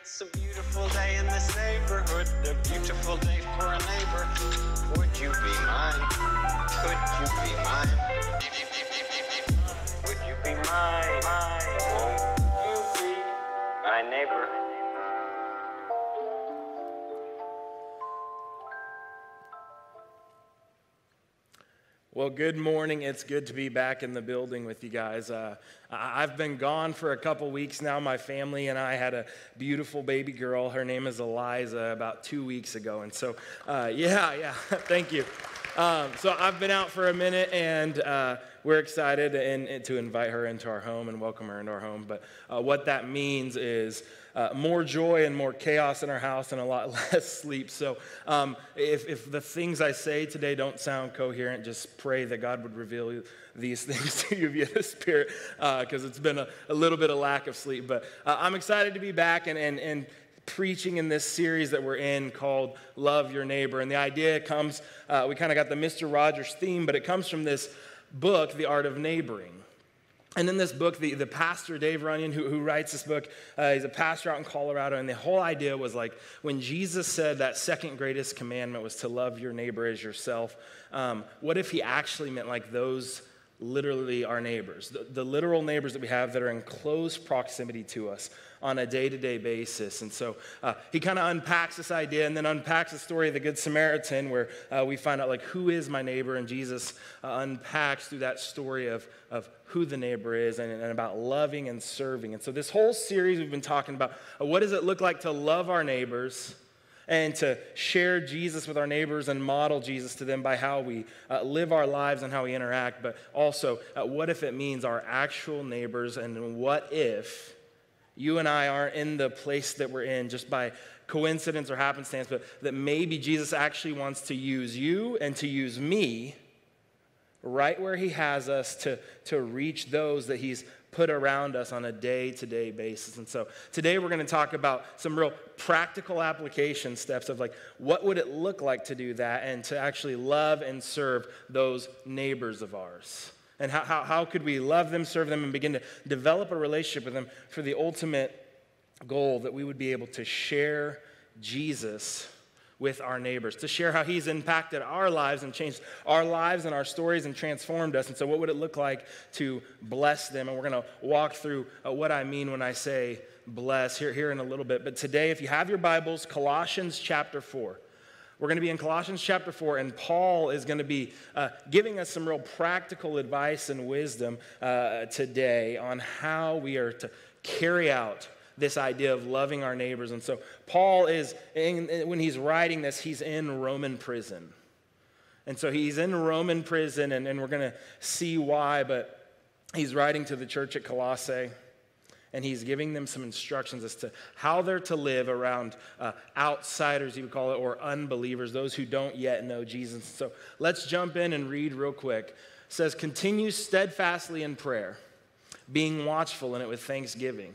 It's a beautiful day in this neighborhood, a beautiful day for a neighbor. Would you be mine? Could you be mine? Would you be mine? Mine? Well, good morning. It's good to be back in the building with you guys. Uh, I've been gone for a couple weeks now. My family and I had a beautiful baby girl. Her name is Eliza about two weeks ago. And so, uh, yeah, yeah, thank you. Um, so I've been out for a minute and uh, we're excited and, and to invite her into our home and welcome her into our home. But uh, what that means is uh, more joy and more chaos in our house and a lot less sleep. So um, if, if the things I say today don't sound coherent, just pray that God would reveal these things to you via the Spirit because it's been a, a, little bit of lack of sleep. But uh, I'm excited to be back and, and, and preaching in this series that we're in called Love Your Neighbor. And the idea comes, uh, we kind of got the Mr. Rogers theme, but it comes from this book, The Art of Neighboring. And in this book, the, the pastor, Dave Runyon, who, who writes this book, uh, he's a pastor out in Colorado. And the whole idea was like when Jesus said that second greatest commandment was to love your neighbor as yourself, um, what if he actually meant like those literally our neighbors, the, the literal neighbors that we have that are in close proximity to us? on a day to day basis. And so uh, he kind of unpacks this idea and then unpacks the story of the Good Samaritan, where uh, we find out, like, who is my neighbor? And Jesus uh, unpacks through that story of, of who the neighbor is and, and, about loving and serving. And so, this whole series we've been talking about uh, what does it look like to love our neighbors? And to share Jesus with our neighbors and model Jesus to them by how we uh, live our lives and how we interact, but also uh, what if it means our actual neighbors and what if you and I aren't in the place that we're in just by coincidence or happenstance, but that maybe Jesus actually wants to use you and to use me right where he has us to, to reach those that he's put around us on a day to day basis. And so today we're going to talk about some real practical application steps of like what would it look like to do that and to actually love and serve those neighbors of ours. And how, how, how could we love them, serve them, and begin to develop a relationship with them for the ultimate goal that we would be able to share Jesus with our neighbors, to share how he's impacted our lives and changed our lives and our stories and transformed us. And so, what would it look like to bless them? And we're going to walk through uh, what I mean when I say bless here, here in a little bit. But today, if you have your Bibles, Colossians chapter 4. We're going to be in Colossians chapter 4, and Paul is going to be uh, giving us some real practical advice and wisdom uh, today on how we are to carry out this idea of loving our neighbors. And so, Paul is, in, when he's writing this, he's in Roman prison. And so, he's in Roman prison, and, and we're going to see why, but he's writing to the church at Colossae and he's giving them some instructions as to how they're to live around uh, outsiders, you would call it, or unbelievers, those who don't yet know Jesus. So let's jump in and read real quick. It says, Continue steadfastly in prayer, being watchful in it with thanksgiving.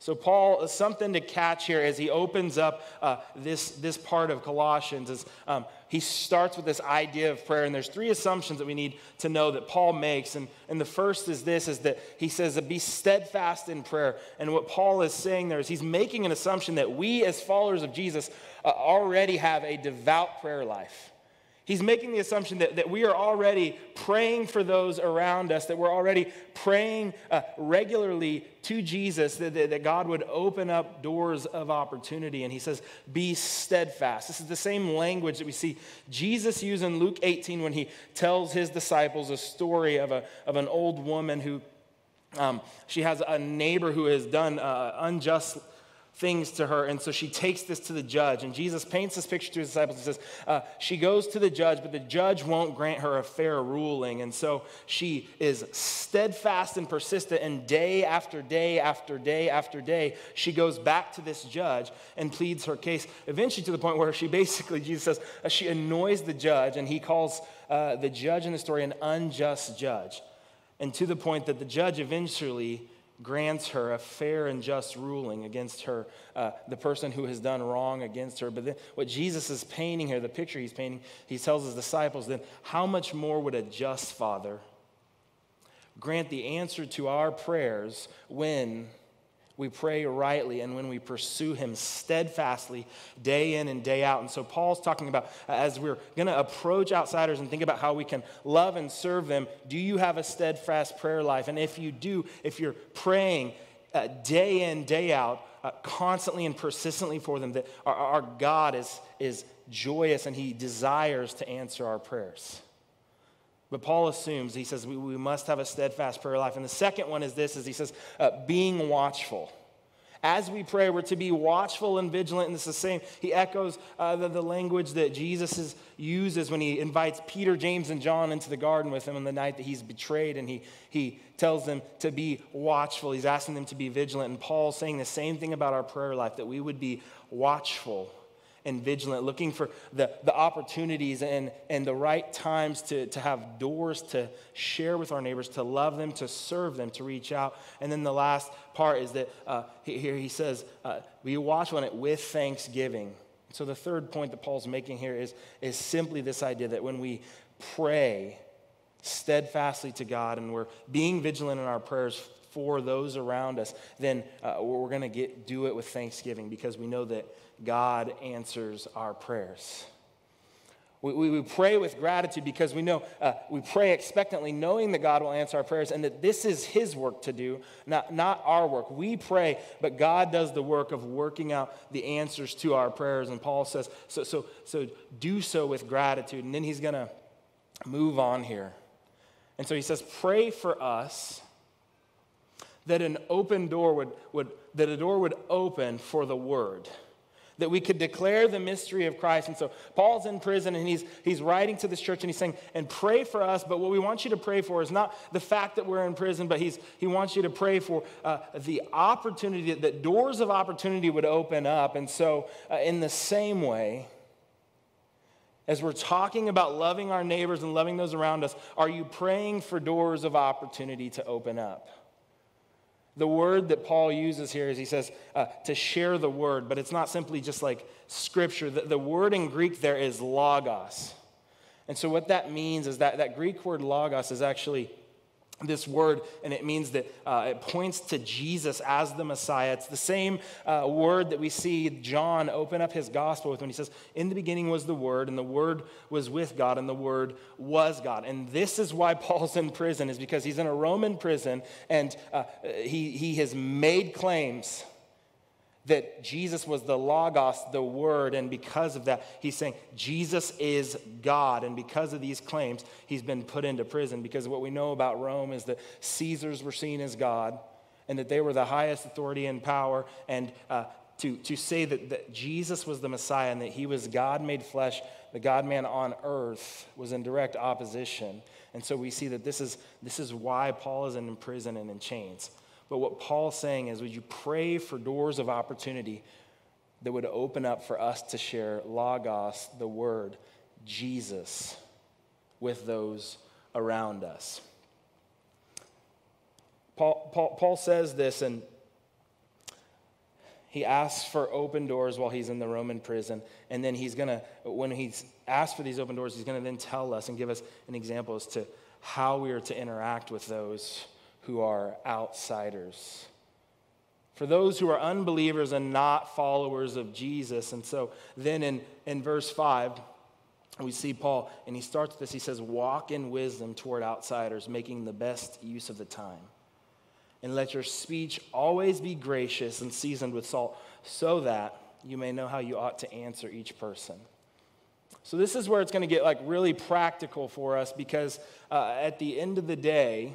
So, Paul, something to catch here as he opens up uh, this, this part of Colossians is um, he starts with this idea of prayer. And there's three assumptions that we need to know that Paul makes. And, and the first is this is that he says, be steadfast in prayer. And what Paul is saying there is he's making an assumption that we, as followers of Jesus, uh, already have a devout prayer life. He's making the assumption that, that we are already praying for those around us, that we're already praying uh, regularly to Jesus, that, that, that God would open up doors of opportunity. And he says, Be steadfast. This is the same language that we see Jesus use in Luke 18 when he tells his disciples a story of, a, of an old woman who um, she has a neighbor who has done uh, unjust things to her. And so she takes this to the judge. And Jesus paints this picture to his disciples and says, uh, She goes to the judge, but the judge won't grant her a fair ruling. And so she is steadfast and persistent. And day after day after day after day, she goes back to this judge and pleads her case, eventually to the point where she basically, Jesus says, uh, she annoys the judge. And he calls uh, the judge in the story an unjust judge. And to the point that the judge eventually grants her a fair and just ruling against her, uh, the person who has done wrong against her. But then what Jesus is painting here, the picture he's painting, he tells his disciples, then how much more would a just father grant the answer to our prayers when we pray rightly and when we pursue him steadfastly day in and day out. And so Paul's talking about as we're going to approach outsiders and think about how we can love and serve them, do you have a steadfast prayer life? And if you do, if you're praying uh, day in, day out, uh, constantly and persistently for them, that our, our God is, is joyous and he desires to answer our prayers. But Paul assumes, he says, we, we must have a steadfast prayer life. And the second one is this, is he says, uh, being watchful. As we pray, we're to be watchful and vigilant. And it's the same. He echoes uh, the, the, language that Jesus is, uses when he invites Peter, James, and John into the garden with him on the night that he's betrayed. And he, he tells them to be watchful. He's asking them to be vigilant. And Paul's saying the same thing about our prayer life, that we would be watchful and vigilant, looking for the, the opportunities and, and the right times to, to have doors to share with our neighbors, to love them, to serve them, to reach out. And then the last part is that uh, here he says, uh, we watch on it with thanksgiving. So the third point that Paul's making here is, is simply this idea that when we pray steadfastly to God and we're being vigilant in our prayers for those around us, then uh, we're going to do it with thanksgiving because we know that God answers our prayers. We, we, we pray with gratitude because we know, uh, we pray expectantly, knowing that God will answer our prayers and that this is His work to do, not, not our work. We pray, but God does the work of working out the answers to our prayers. And Paul says, so, so, so do so with gratitude. And then he's going to move on here. And so he says, pray for us that an open door would, would that a door would open for the word that we could declare the mystery of Christ. And so Paul's in prison and he's, he's writing to this church and he's saying, and pray for us. But what we want you to pray for is not the fact that we're in prison, but he's, he wants you to pray for uh, the opportunity, that doors of opportunity would open up. And so, uh, in the same way, as we're talking about loving our neighbors and loving those around us, are you praying for doors of opportunity to open up? The word that Paul uses here is he says uh, to share the word, but it's not simply just like scripture. The, the word in Greek there is logos. And so, what that means is that that Greek word logos is actually this word, and it means that uh, it points to Jesus as the Messiah. It's the same uh, word that we see John open up his gospel with when he says, In the beginning was the Word, and the Word was with God, and the Word was God. And this is why Paul's in prison, is because he's in a Roman prison, and uh, he, he has made claims that Jesus was the Logos, the Word, and because of that, he's saying Jesus is God. And because of these claims, he's been put into prison. Because what we know about Rome is that Caesars were seen as God and that they were the highest authority and power. And uh, to, to say that, that Jesus was the Messiah and that he was God made flesh, the God man on earth, was in direct opposition. And so we see that this is, this is why Paul is in prison and in chains. But what Paul's saying is, would you pray for doors of opportunity that would open up for us to share Logos, the Word, Jesus, with those around us? Paul, Paul, Paul says this, and he asks for open doors while he's in the Roman prison. And then he's going to, when he's asked for these open doors, he's going to then tell us and give us an example as to how we are to interact with those who are outsiders. For those who are unbelievers and not followers of Jesus. And so then in, in verse 5, we see Paul, and he starts this. He says, Walk in wisdom toward outsiders, making the best use of the time. And let your speech always be gracious and seasoned with salt, so that you may know how you ought to answer each person. So, this is where it's going to get like really practical for us because uh, at the end of the day,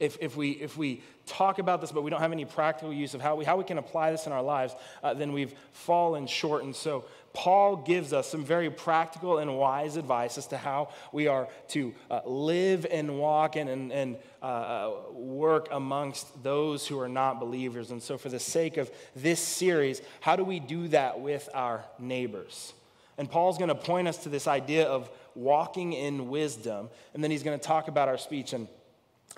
if, if, we, if we talk about this, but we don't have any practical use of how we, how we can apply this in our lives, uh, then we've fallen short. And so, Paul gives us some very practical and wise advice as to how we are to uh, live and walk and, and, and uh, work amongst those who are not believers. And so, for the sake of this series, how do we do that with our neighbors? And Paul's going to point us to this idea of walking in wisdom, and then he's going to talk about our speech. And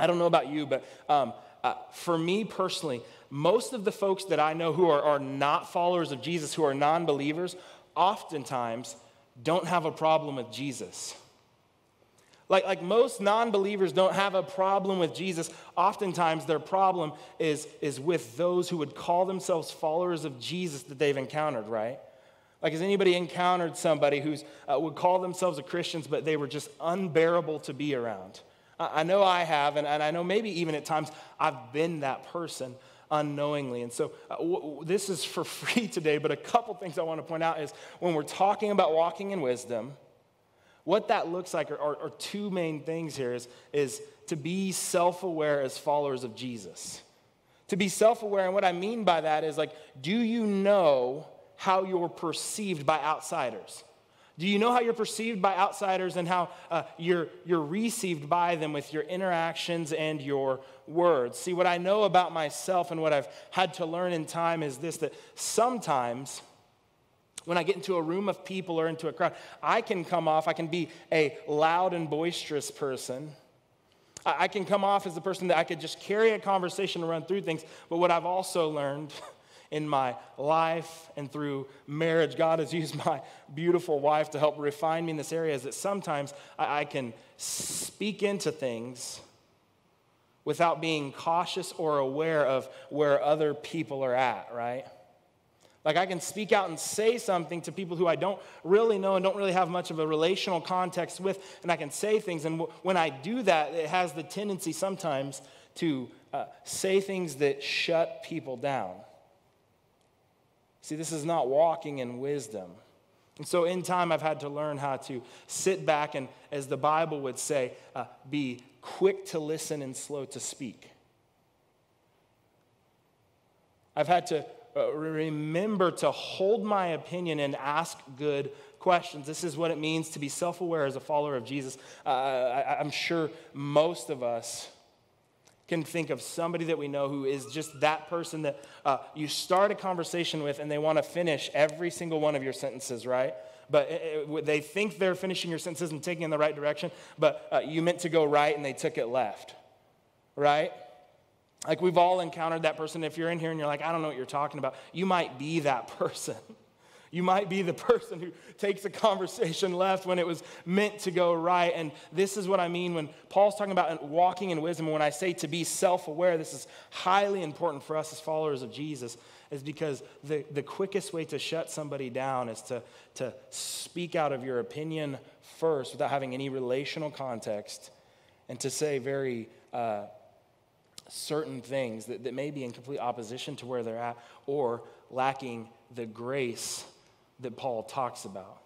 I don't know about you, but um, uh, for me personally, most of the folks that I know who are, are not followers of Jesus, who are non believers, oftentimes don't have a problem with Jesus. Like, like most non believers don't have a problem with Jesus. Oftentimes, their problem is, is with those who would call themselves followers of Jesus that they've encountered, right? Like, has anybody encountered somebody who uh, would call themselves a Christians, but they were just unbearable to be around? I know I have, and, and I know maybe even at times I've been that person unknowingly. And so uh, w- this is for free today, but a couple things I want to point out is when we're talking about walking in wisdom, what that looks like are, are, are two main things here is, is to be self aware as followers of Jesus. To be self aware, and what I mean by that is like, do you know how you're perceived by outsiders? Do you know how you're perceived by outsiders and how uh, you're, you're received by them with your interactions and your words? See, what I know about myself and what I've had to learn in time is this that sometimes when I get into a room of people or into a crowd, I can come off, I can be a loud and boisterous person. I can come off as the person that I could just carry a conversation and run through things. But what I've also learned in my life and through marriage. God has used my beautiful wife to help refine me in this area is that sometimes I, I can speak into things without being cautious or aware of where other people are at, right? Like I can speak out and say something to people who I don't really know and don't really have much of a relational context with, and I can say things. And when I do that, it has the tendency sometimes to uh, say things that shut people down. See, this is not walking in wisdom. And so, in time, I've had to learn how to sit back and, as the Bible would say, uh, be quick to listen and slow to speak. I've had to uh, remember to hold my opinion and ask good questions. This is what it means to be self aware as a follower of Jesus. Uh, I, I'm sure most of us can think of somebody that we know who is just that person that uh, you start a conversation with and they want to finish every single one of your sentences, right? But it, it, they think they're finishing your sentences and taking in the right direction, but uh, you meant to go right and they took it left, right? Like we've all encountered that person. If you're in here and you're like, I don't know what you're talking about, you might be that person. You might be the person who takes a conversation left when it was meant to go right. And this is what I mean when Paul's talking about walking in wisdom. When I say to be self aware, this is highly important for us as followers of Jesus, is because the, the quickest way to shut somebody down is to, to speak out of your opinion first without having any relational context and to say very uh, certain things that, that may be in complete opposition to where they're at or lacking the grace that Paul talks about.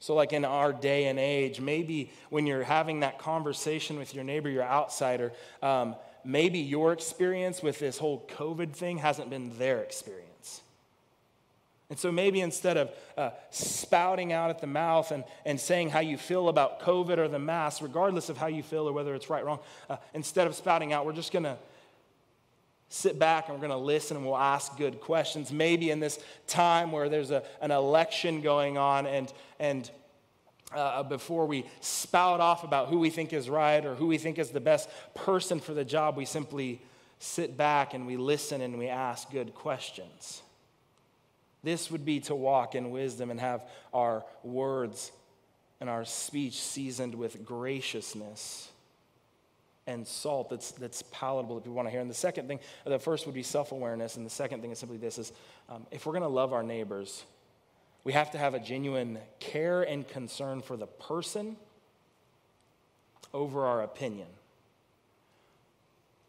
So, like in our day and age, maybe when you're having that conversation with your neighbor, your outsider, um, maybe your experience with this whole COVID thing hasn't been their experience. And so maybe instead of uh, spouting out at the mouth and, and saying how you feel about COVID or the mask, regardless of how you feel or whether it's right or wrong, uh, instead of spouting out, we're just going to sit back and we're going to listen and we'll ask good questions. Maybe in this time where there's a, an election going on and, and uh, before we spout off about who we think is right or who we think is the best person for the job, we simply sit back and we listen and we ask good questions. This would be to walk in wisdom and have our words and our speech seasoned with graciousness and salt that's, that's palatable that people want to hear. And the second thing, the first would be self awareness. And the second thing is simply this is um, if we're going to love our neighbors, we have to have a genuine care and concern for the person over our opinion.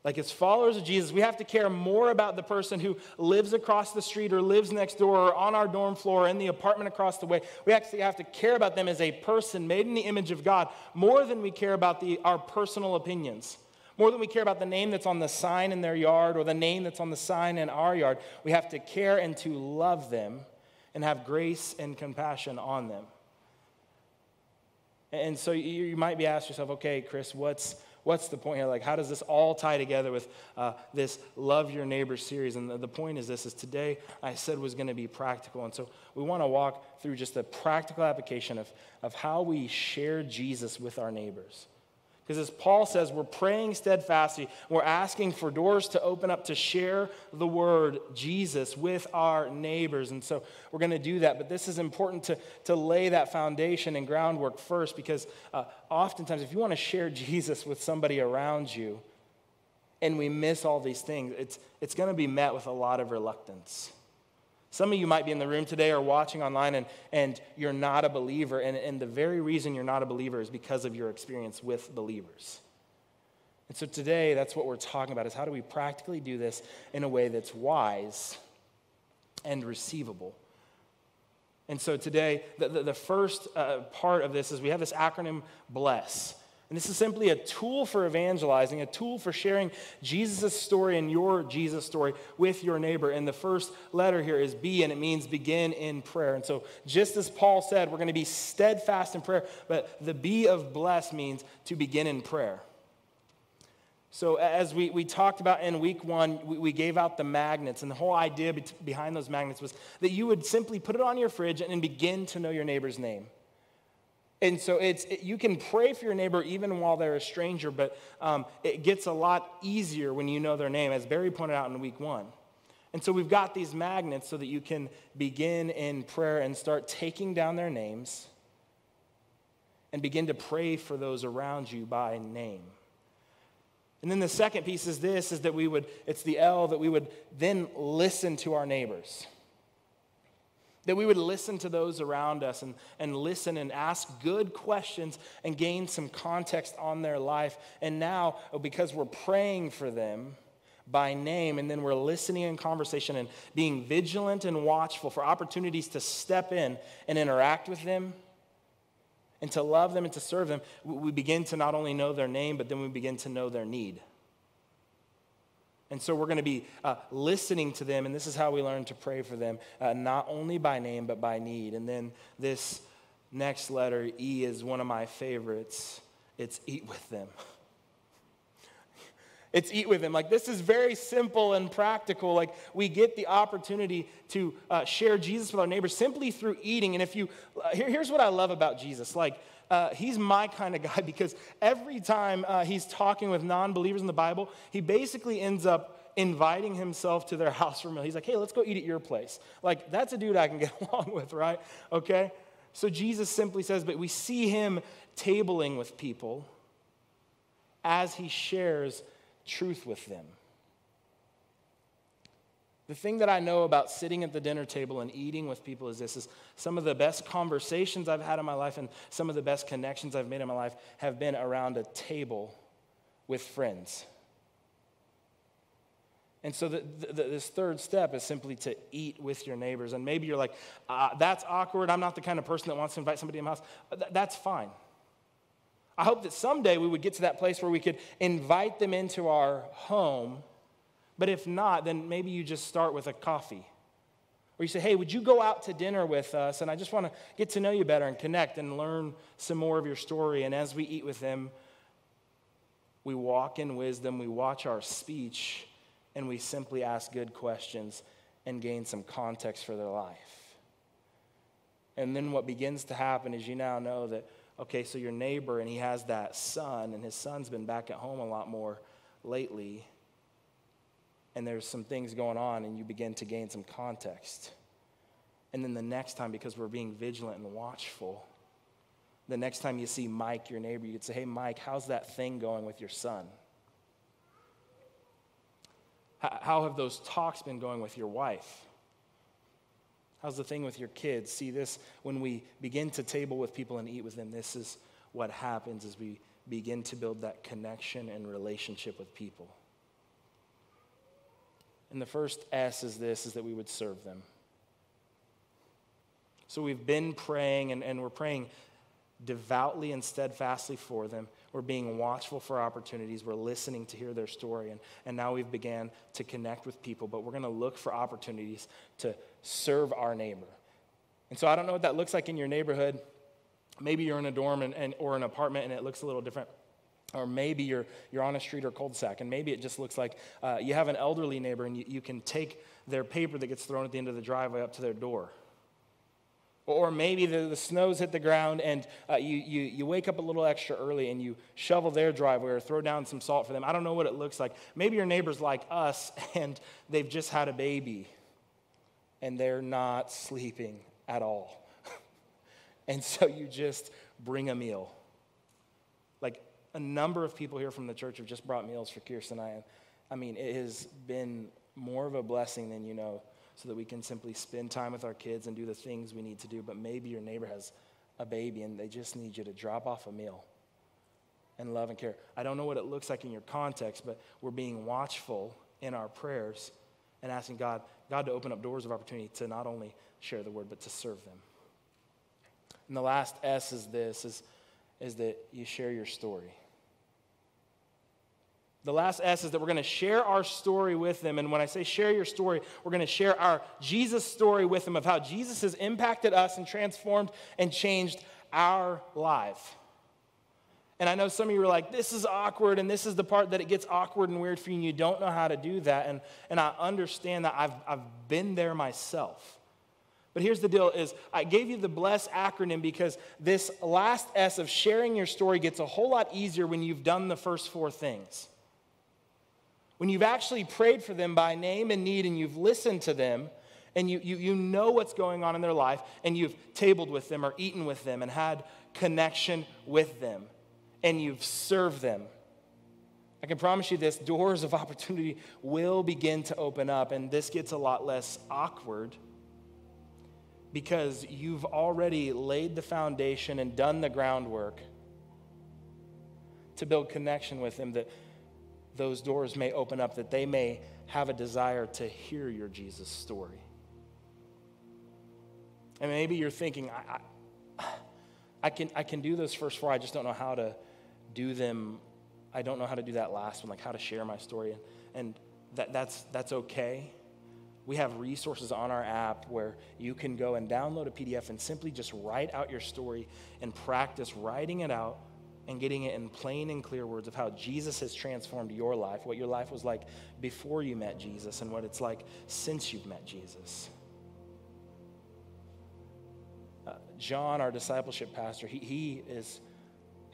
Like, as followers of Jesus, we have to care more about the person who lives across the street or lives next door or on our dorm floor or in the apartment across the way. We actually have to care about them as a person made in the image of God more than we care about the, our personal opinions, More than we care about the name that's on the sign in their yard or the name that's on the sign in our yard, we have to care and to love them and have grace and compassion on them. And so you might be asking yourself, okay, Chris, what's, what's the point here? Like, how does this all tie together with uh, this Love Your Neighbor series? And the, the point is this, is today I said was going to be practical. And so we want to walk through just a practical application of, of how we share Jesus with our neighbors. Because as Paul says, we're praying steadfastly. We're asking for doors to open up to share the word, Jesus, with our neighbors. And so we're going to do that. But this is important to, to lay that foundation and groundwork first because uh, oftentimes, if you want to share Jesus with somebody around you and we miss all these things, it's, it's going to be met with a lot of reluctance. Some of you might be in the room today or watching online and, and you're not a believer. And, and the very reason you're not a believer is because of your experience with believers. And so today, that's what we're talking about is how do we practically do this in a way that's wise and receivable. And so today, the, the, the first uh, part of this is we have this acronym BLESS. And this is simply a tool for evangelizing, a tool for sharing Jesus' story and your Jesus story with your neighbor. And the first letter here is B, and it means begin in prayer. And so, just as Paul said, we're going to be steadfast in prayer, but the B of bless means to begin in prayer. So, as we, we talked about in week one, we, we gave out the magnets, and the whole idea be- behind those magnets was that you would simply put it on your fridge and begin to know your neighbor's name. And so it's, it, you can pray for your neighbor even while they're a stranger, but um, it gets a lot easier when you know their name, as Barry pointed out in week one. And so we've got these magnets so that you can begin in prayer and start taking down their names and begin to pray for those around you by name. And then the second piece is this is that we would, it's the L, that we would then listen to our neighbors. That we would listen to those around us and, and listen and ask good questions and gain some context on their life. And now, oh, because we're praying for them by name, and then we're listening in conversation and being vigilant and watchful for opportunities to step in and interact with them and to love them and to serve them, we begin to not only know their name, but then we begin to know their need. And so we're going to be uh, listening to them, and this is how we learn to pray for them, uh, not only by name, but by need. And then this next letter, E, is one of my favorites. It's eat with them. it's eat with them. Like, this is very simple and practical. Like, we get the opportunity to uh, share Jesus with our neighbors simply through eating. And if you, uh, here, here's what I love about Jesus. Like, uh, he's my kind of guy because every time uh, he's talking with non believers in the Bible, he basically ends up inviting himself to their house for a meal. He's like, hey, let's go eat at your place. Like, that's a dude I can get along with, right? Okay? So Jesus simply says, but we see him tabling with people as he shares truth with them. The thing that I know about sitting at the dinner table and eating with people is this is some of the best conversations I've had in my life and some of the best connections I've made in my life have been around a table with friends. And so, the, the, this third step is simply to eat with your neighbors. And maybe you're like, uh, that's awkward. I'm not the kind of person that wants to invite somebody in my house. That's fine. I hope that someday we would get to that place where we could invite them into our home but if not, then maybe you just start with a coffee. Or you say, hey, would you go out to dinner with us? And I just want to get to know you better and connect and learn some more of your story. And as we eat with them, we walk in wisdom, we watch our speech, and we simply ask good questions and gain some context for their life. And then what begins to happen is you now know that, okay, so your neighbor, and he has that son, and his son's been back at home a lot more lately and there's some things going on, and you begin to gain some context. And then the next time, because we're being vigilant and watchful, the next time you see Mike, your neighbor, you could say, Hey, Mike, how's that thing going with your son? How have those talks been going with your wife? How's the thing with your kids? See, this, when we begin to table with people and eat with them, this is what happens as we begin to build that connection and relationship with people. And the first S is this, is that we would serve them. So we've been praying, and, and we're praying devoutly and steadfastly for them. We're being watchful for opportunities. We're listening to hear their story. And, and now we've began to connect with people, but we're going to look for opportunities to serve our neighbor. And so I don't know what that looks like in your neighborhood. Maybe you're in a dorm and, and, or an apartment and it looks a little different. Or maybe you're, you're on a street or cul-de-sac, and maybe it just looks like uh, you have an elderly neighbor and you, you can take their paper that gets thrown at the end of the driveway up to their door. Or maybe the, the snow's hit the ground and uh, you, you, you wake up a little extra early and you shovel their driveway or throw down some salt for them. I don't know what it looks like. Maybe your neighbor's like us and they've just had a baby and they're not sleeping at all. and so you just bring a meal. Like a number of people here from the church have just brought meals for Kirsten and I. I mean, it has been more of a blessing than you know so that we can simply spend time with our kids and do the things we need to do. But maybe your neighbor has a baby and they just need you to drop off a meal and love and care. I don't know what it looks like in your context, but we're being watchful in our prayers and asking God, God to open up doors of opportunity to not only share the word, but to serve them. And the last S is this is, is that you share your story. The last S is that we're going to share our story with them. And when I say share your story, we're going to share our Jesus story with them of how Jesus has impacted us and transformed and changed our life. And I know some of you are like, this is awkward, and this is the part that it gets awkward and weird for you, and you don't know how to do that. And, and I understand that I've, I've been there myself. But here's the deal is I gave you the bless acronym because this last S of sharing your story gets a whole lot easier when you've done the first four things. When you've actually prayed for them by name and need and you've listened to them and you, you, you know what's going on in their life and you've tabled with them or eaten with them and had connection with them and you've served them. I can promise you this doors of opportunity will begin to open up, and this gets a lot less awkward because you've already laid the foundation and done the groundwork to build connection with them that those doors may open up, that they may have a desire to hear your Jesus story. And maybe you're thinking, I, I, I, can, I can do those first four, I just don't know how to do them. I don't know how to do that last one, like how to share my story. And, that, that's, that's okay. We have resources on our app where you can go and download a PDF and simply just write out your story and practice writing it out and getting it in plain and clear words of how Jesus has transformed your life, what your life was like before you met Jesus, and what it's like since you've met Jesus. Uh, John, our discipleship pastor, he, he is,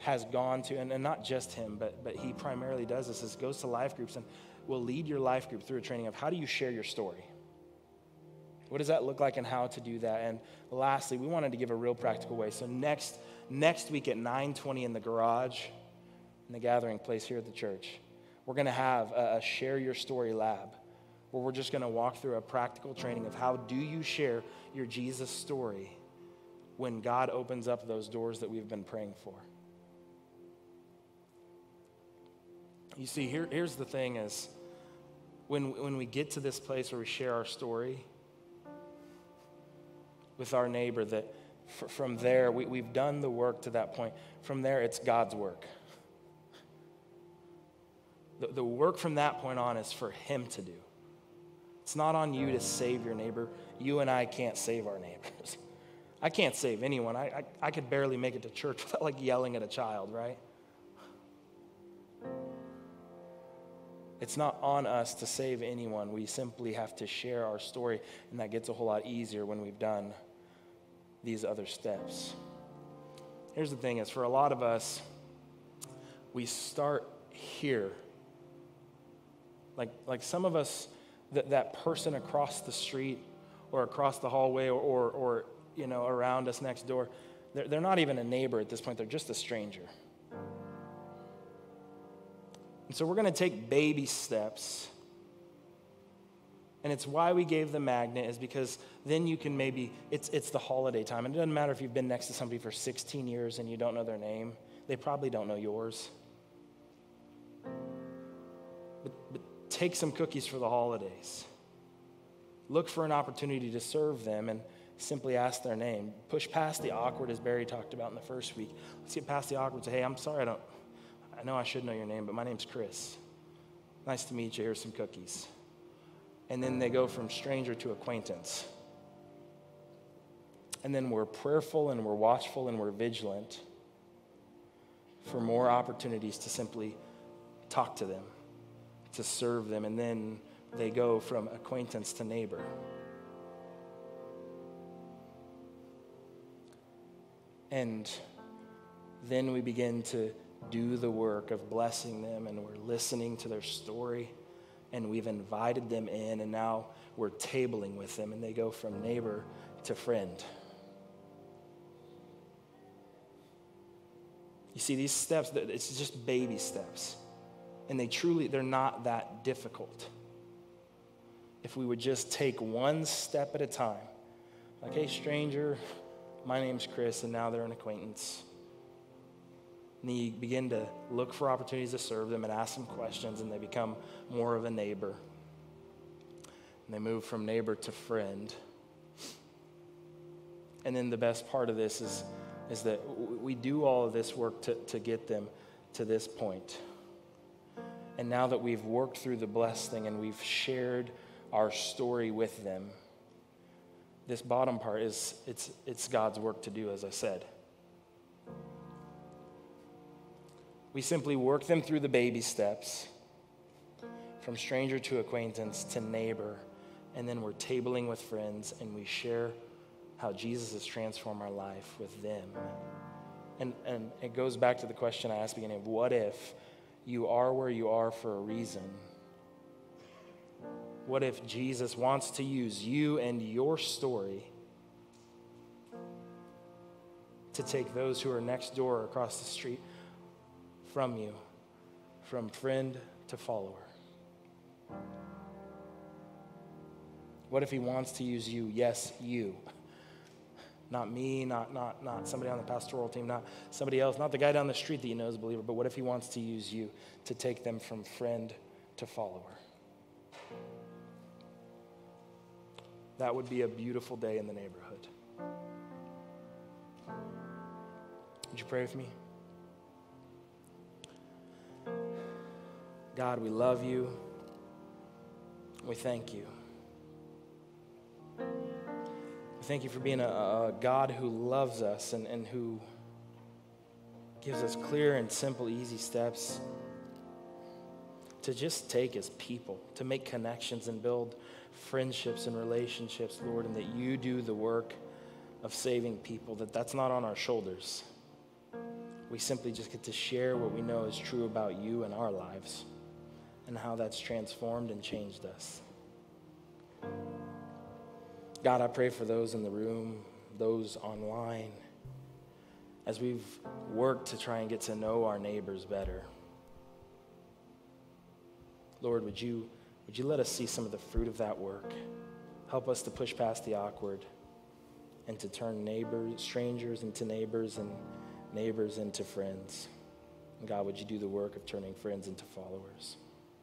has gone to, and, and not just him, but, but he primarily does this, is goes to life groups and will lead your life group through a training of how do you share your story? What does that look like and how to do that? And lastly, we wanted to give a real practical way. So next next week at 9:20 in the garage in the gathering place here at the church, we're going to have a, a share your story lab where we're just going to walk through a practical training of how do you share your Jesus story when God opens up those doors that we've been praying for. You see, here, here's the thing is when, when we get to this place where we share our story, with our neighbor that from there, we, we've done the work to that point. From there, it's God's work. The, the work from that point on is for Him to do. It's not on you to save your neighbor. You and I can't save our neighbors. I can't save anyone. I, I, I could barely make it to church without like yelling at a child, right? It's not on us to save anyone. We simply have to share our story, and that gets a whole lot easier when we've done these other steps. Here's the thing is for a lot of us, we start here. Like, like some of us, that, that person across the street or across the hallway or, or, or you know, around us next door, they're, they're not even a neighbor at this point, they're just a stranger. And so we're going to take baby steps. And it's why we gave the magnet, is because then you can maybe, it's, it's the holiday time. And it doesn't matter if you've been next to somebody for 16 years and you don't know their name, they probably don't know yours. But, but take some cookies for the holidays. Look for an opportunity to serve them and simply ask their name. Push past the awkward, as Barry talked about in the first week. Let's get past the awkward. Say, hey, I'm sorry, I don't. I know I should know your name, but my name's Chris. Nice to meet you. Here's some cookies. And then they go from stranger to acquaintance. And then we're prayerful and we're watchful and we're vigilant for more opportunities to simply talk to them, to serve them. And then they go from acquaintance to neighbor. And then we begin to do the work of blessing them, and we're listening to their story, and we've invited them in, and now we're tabling with them, and they go from neighbor to friend. You see, these steps, it's just baby steps. And they truly, they're not that difficult. If we would just take one step at a time, like, hey, stranger, my name's Chris, and now they're an acquaintance. And you begin to look for opportunities to serve them and ask them questions, and they become more of a neighbor. And they move from neighbor to friend. And then the best part of this is, is that we do all of this work to, to get them to this point. And now that we've worked through the blessed thing and we've shared our story with them, this bottom part is it's, it's God's work to do, as I said. We simply work them through the baby steps from stranger to acquaintance to neighbor, and then we're tabling with friends and we share how Jesus has transformed our life with them. And, and it goes back to the question I asked beginning of what if you are where you are for a reason? What if Jesus wants to use you and your story to take those who are next door or across the street from you, from friend to follower? What if he wants to use you? Yes, you. Not me, not, not, not somebody on the pastoral team, not somebody else, not the guy down the street that you know is a believer, but what if he wants to use you to take them from friend to follower? That would be a beautiful day in the neighborhood. Would you pray with me? God, we love you. We thank you. We thank you for being a, a, God who loves us and, and who gives us clear and simple, easy steps to just take as people, to make connections and build friendships and relationships, Lord, and that you do the work of saving people, that that's not on our shoulders. We simply just get to share what we know is true about you and our lives and how that's transformed and changed us. God, I pray for those in the room, those online, as we've worked to try and get to know our neighbors better. Lord, would you would you let us see some of the fruit of that work? Help us to push past the awkward and to turn neighbors, strangers into neighbors and neighbors into friends. And God, would you do the work of turning friends into followers?